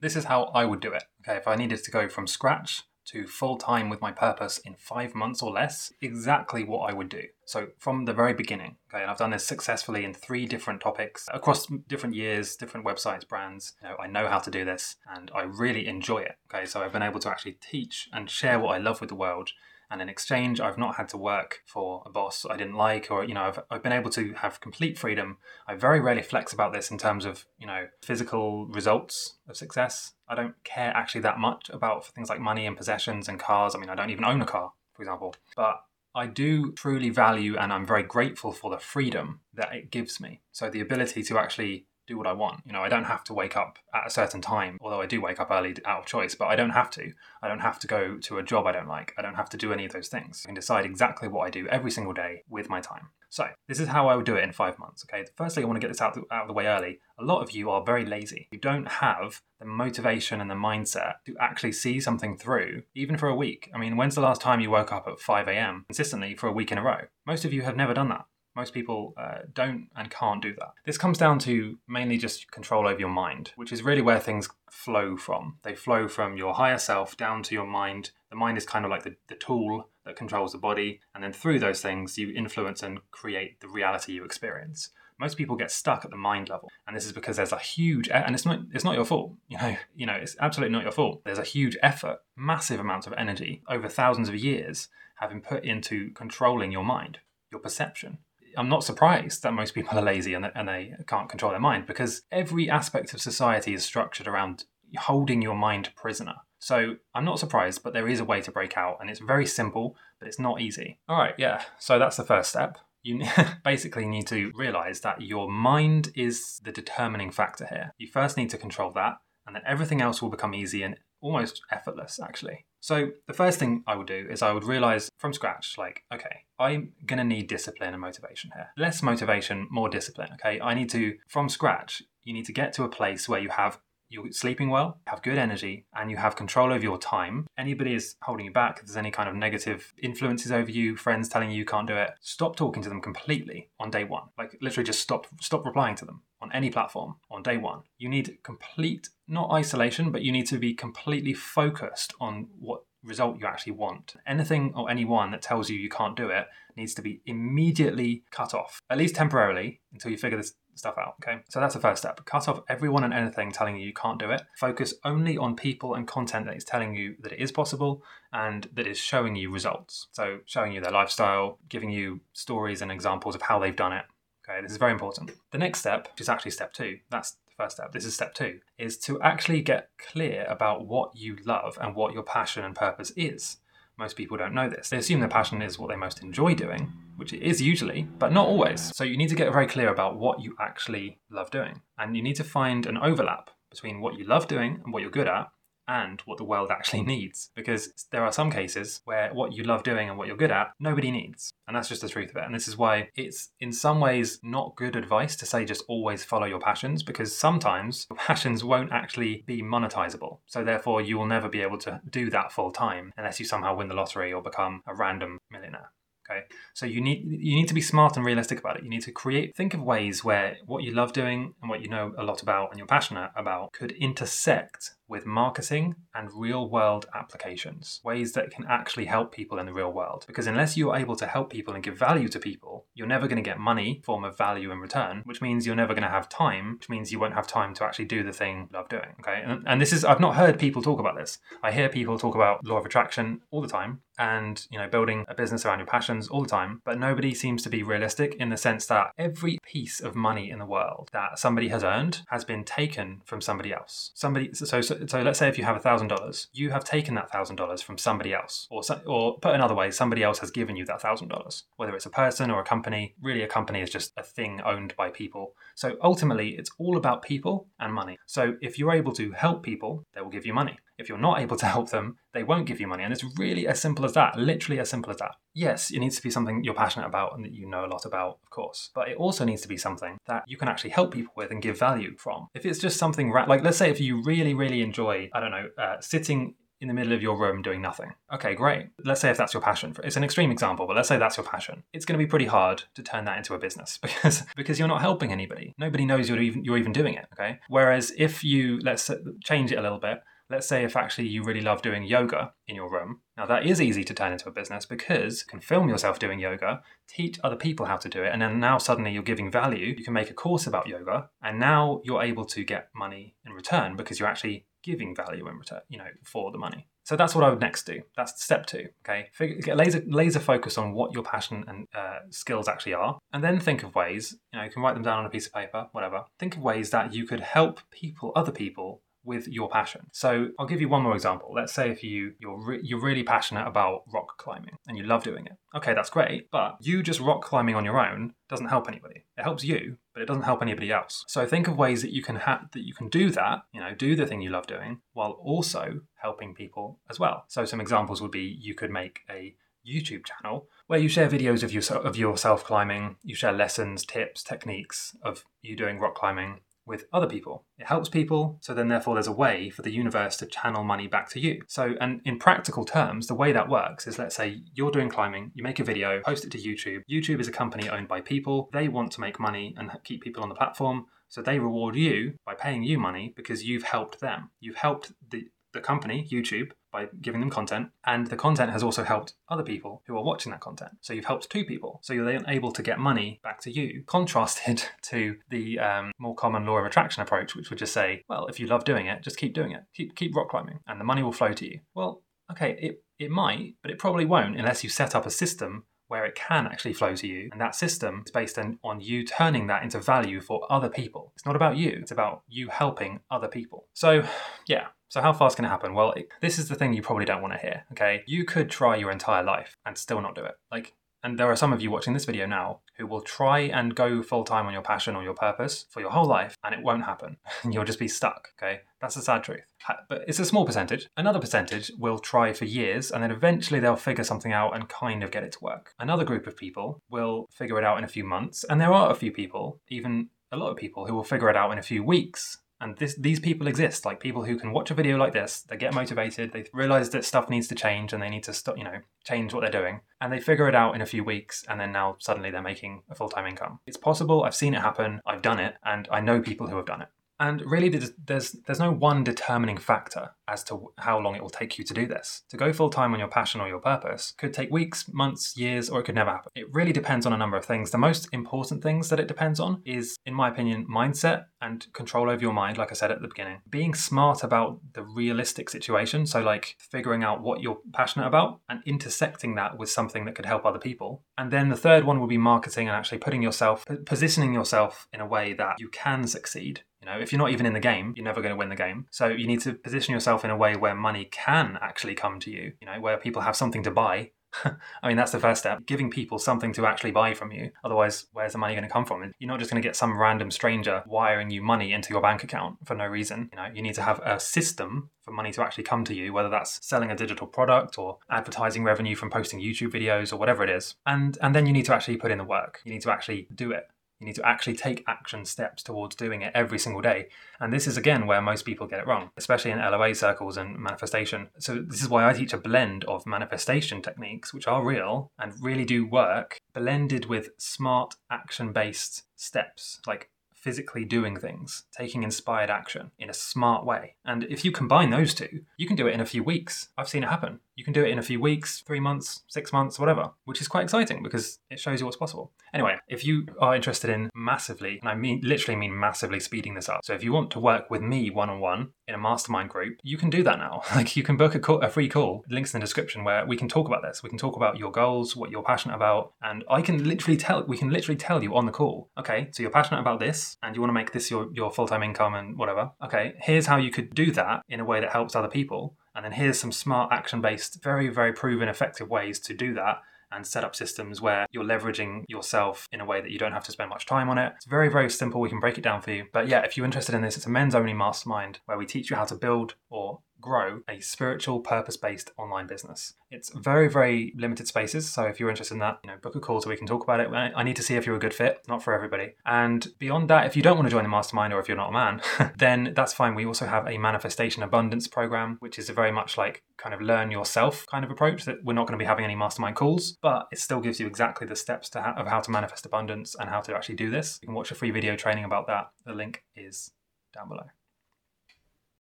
this is how I would do it. Okay, if I needed to go from scratch to full time with my purpose in five months or less, exactly what I would do. So, from the very beginning, okay, and I've done this successfully in three different topics across different years, different websites, brands. You know, I know how to do this and I really enjoy it. Okay, so I've been able to actually teach and share what I love with the world and in exchange i've not had to work for a boss i didn't like or you know I've, I've been able to have complete freedom. I very rarely flex about this in terms of you know physical results of success. I don't care actually that much about things like money and possessions and cars. I mean i don't even own a car for example. But I do truly value and I'm very grateful for the freedom that it gives me. So, the ability to actually do what I want. You know, I don't have to wake up at a certain time, although I do wake up early out of choice, but I don't have to. I don't have to go to a job I don't like. I don't have to do any of those things. I can decide exactly what I do every single day with my time. So, this is how I would do it in five months. Okay, firstly, I want to get this out, out of the way early. A lot of you are very lazy. You don't have the motivation and the mindset to actually see something through, even for a week. I mean, when's the last time you woke up at 5 a.m. consistently for a week in a row? Most of you have never done that. Most people uh, don't and can't do that. This comes down to mainly just control over your mind, which is really where things flow from. They flow from your higher self down to your mind. The mind is kind of like the, the tool that controls the body, and then through those things, you influence and create the reality you experience most people get stuck at the mind level and this is because there's a huge and it's not it's not your fault you know you know it's absolutely not your fault there's a huge effort massive amounts of energy over thousands of years have been put into controlling your mind your perception I'm not surprised that most people are lazy and, and they can't control their mind because every aspect of society is structured around holding your mind prisoner. So I'm not surprised, but there is a way to break out, and it's very simple, but it's not easy. All right, yeah. So that's the first step. You basically need to realize that your mind is the determining factor here. You first need to control that, and then everything else will become easy and almost effortless, actually. So the first thing I would do is I would realize from scratch, like, okay, I'm gonna need discipline and motivation here. Less motivation, more discipline. Okay, I need to from scratch. You need to get to a place where you have you're sleeping well, have good energy, and you have control over your time. Anybody is holding you back, if there's any kind of negative influences over you, friends telling you you can't do it, stop talking to them completely on day one. Like literally just stop stop replying to them on any platform on day one. You need complete not isolation, but you need to be completely focused on what result you actually want. Anything or anyone that tells you you can't do it needs to be immediately cut off, at least temporarily, until you figure this stuff out. Okay, so that's the first step. Cut off everyone and anything telling you you can't do it. Focus only on people and content that is telling you that it is possible and that is showing you results. So, showing you their lifestyle, giving you stories and examples of how they've done it. Okay, this is very important. The next step, which is actually step two, that's the first step, this is step two, is to actually get clear about what you love and what your passion and purpose is. Most people don't know this. They assume their passion is what they most enjoy doing, which it is usually, but not always. So you need to get very clear about what you actually love doing. And you need to find an overlap between what you love doing and what you're good at and what the world actually needs. Because there are some cases where what you love doing and what you're good at, nobody needs. And that's just the truth of it. And this is why it's in some ways not good advice to say just always follow your passions, because sometimes your passions won't actually be monetizable. So therefore, you will never be able to do that full time unless you somehow win the lottery or become a random millionaire. Okay. So you need you need to be smart and realistic about it. You need to create think of ways where what you love doing and what you know a lot about and you're passionate about could intersect with marketing and real world applications, ways that can actually help people in the real world. Because unless you're able to help people and give value to people, you're never going to get money form of value in return, which means you're never going to have time, which means you won't have time to actually do the thing you love doing. Okay. And, and this is, I've not heard people talk about this. I hear people talk about law of attraction all the time and, you know, building a business around your passions all the time, but nobody seems to be realistic in the sense that every piece of money in the world that somebody has earned has been taken from somebody else. Somebody, so, so so let's say if you have a $1,000, you have taken that $1,000 from somebody else. Or, or put another way, somebody else has given you that $1,000. Whether it's a person or a company, really a company is just a thing owned by people. So ultimately, it's all about people and money. So if you're able to help people, they will give you money. If you're not able to help them, they won't give you money. And it's really as simple as that, literally as simple as that. Yes, it needs to be something you're passionate about and that you know a lot about, of course, but it also needs to be something that you can actually help people with and give value from. If it's just something ra- like, let's say if you really, really enjoy, I don't know, uh, sitting in the middle of your room doing nothing. Okay, great. Let's say if that's your passion. It's an extreme example, but let's say that's your passion. It's going to be pretty hard to turn that into a business because because you're not helping anybody. Nobody knows you're even you're even doing it. Okay. Whereas if you let's change it a little bit let's say if actually you really love doing yoga in your room. Now, that is easy to turn into a business because you can film yourself doing yoga, teach other people how to do it, and then now suddenly you're giving value. You can make a course about yoga, and now you're able to get money in return because you're actually giving value in return, you know, for the money. So that's what I would next do. That's step two. Okay, Figure, get laser laser focus on what your passion and uh, skills actually are, and then think of ways. You know, you can write them down on a piece of paper, whatever. Think of ways that you could help people, other people, with your passion. So I'll give you one more example. Let's say if you you're re- you're really passionate about rock climbing and you love doing it. Okay, that's great, but you just rock climbing on your own doesn't help anybody. It helps you, but it doesn't help anybody else. So think of ways that you can ha- that you can do that, you know, do the thing you love doing while also helping people as well. So some examples would be you could make a YouTube channel where you share videos of your of yourself climbing, you share lessons, tips, techniques of you doing rock climbing with other people. It helps people, so then therefore there's a way for the universe to channel money back to you. So, and in practical terms, the way that works is let's say you're doing climbing, you make a video, post it to YouTube. YouTube is a company owned by people. They want to make money and keep people on the platform. So they reward you by paying you money because you've helped them. You've helped the the company, YouTube, by giving them content, and the content has also helped other people who are watching that content. So you've helped two people. So you're then able to get money back to you, contrasted to the um, more common law of attraction approach, which would just say, well, if you love doing it, just keep doing it. Keep keep rock climbing, and the money will flow to you. Well, okay, it it might, but it probably won't unless you set up a system where it can actually flow to you. And that system is based on, on you turning that into value for other people. It's not about you, it's about you helping other people. So, yeah. So, how fast can it happen? Well, this is the thing you probably don't want to hear, okay? You could try your entire life and still not do it. Like, and there are some of you watching this video now who will try and go full time on your passion or your purpose for your whole life and it won't happen. You'll just be stuck, okay? That's the sad truth. But it's a small percentage. Another percentage will try for years and then eventually they'll figure something out and kind of get it to work. Another group of people will figure it out in a few months. And there are a few people, even a lot of people, who will figure it out in a few weeks and this, these people exist, like people who can watch a video like this, they get motivated, they realize that stuff needs to change and they need to stop, you know, change what they're doing. And they figure it out in a few weeks and then now suddenly they're making a full-time income. It's possible, I've seen it happen, I've done it, and I know people who have done it. And really, there's, there's, no one determining factor as to how long it will take you to do this. To go full time on your passion or your purpose could take weeks, months, years, or it could never happen. It really depends on a number of things. The most important things that it depends on is, in my opinion, mindset and control over your mind, like I said at the beginning. Being smart about the realistic situation, so like figuring out what you're passionate about and intersecting that with something that could help other people. And then the third one will be marketing and actually putting yourself, positioning yourself in a way that you can succeed know, if you're not even in the game, you're never going to win the game. So you need to position yourself in a way where money can actually come to you, you know, where people have something to buy. I mean, that's the first step, giving people something to actually buy from you. Otherwise, where's the money going to come from? You're not just going to get some random stranger wiring you money into your bank account for no reason. You know, you need to have a system for money to actually come to you, whether that's selling a digital product or advertising revenue from posting YouTube videos or whatever it is. And and then you need to actually put in the work. You need to actually do it. You need to actually take action steps towards doing it every single day. And this is again where most people get it wrong, especially in LOA circles and manifestation. So, this is why I teach a blend of manifestation techniques, which are real and really do work, blended with smart action based steps like physically doing things, taking inspired action in a smart way. And if you combine those two, you can do it in a few weeks. I've seen it happen. You can do it in a few weeks, three months, six months, whatever, which is quite exciting because it shows you what's possible. Anyway, if you are interested in massively, and I mean literally mean massively speeding this up, so if you want to work with me one on one in a mastermind group, you can do that now. Like you can book a, call, a free call, links in the description, where we can talk about this. We can talk about your goals, what you're passionate about, and I can literally tell. We can literally tell you on the call. Okay, so you're passionate about this, and you want to make this your your full time income and whatever. Okay, here's how you could do that in a way that helps other people and then here's some smart action based, very, very proven effective ways to do that and set up systems where you're leveraging yourself in a way that you don't have to spend much time on it. It's very, very simple. We can break it down for you. But yeah, if you're interested in this, it's a men's only mastermind where we teach you how to build or grow a spiritual, purpose based online business. It's very, very limited spaces. So if you're interested in that, you know, book a call so we can talk about it. I need to see if you're a good fit, not for everybody. And beyond that, if you don't want to join the mastermind or if you're not a man, then that's fine. We also have a manifestation abundance program, which is a very much like kind of learn yourself kind of approach that we're not going to be having any mastermind calls, but it still gives you exactly the steps to ha- of how to manifest abundance and how to actually do this. You can watch a free video training about that. The link is down below.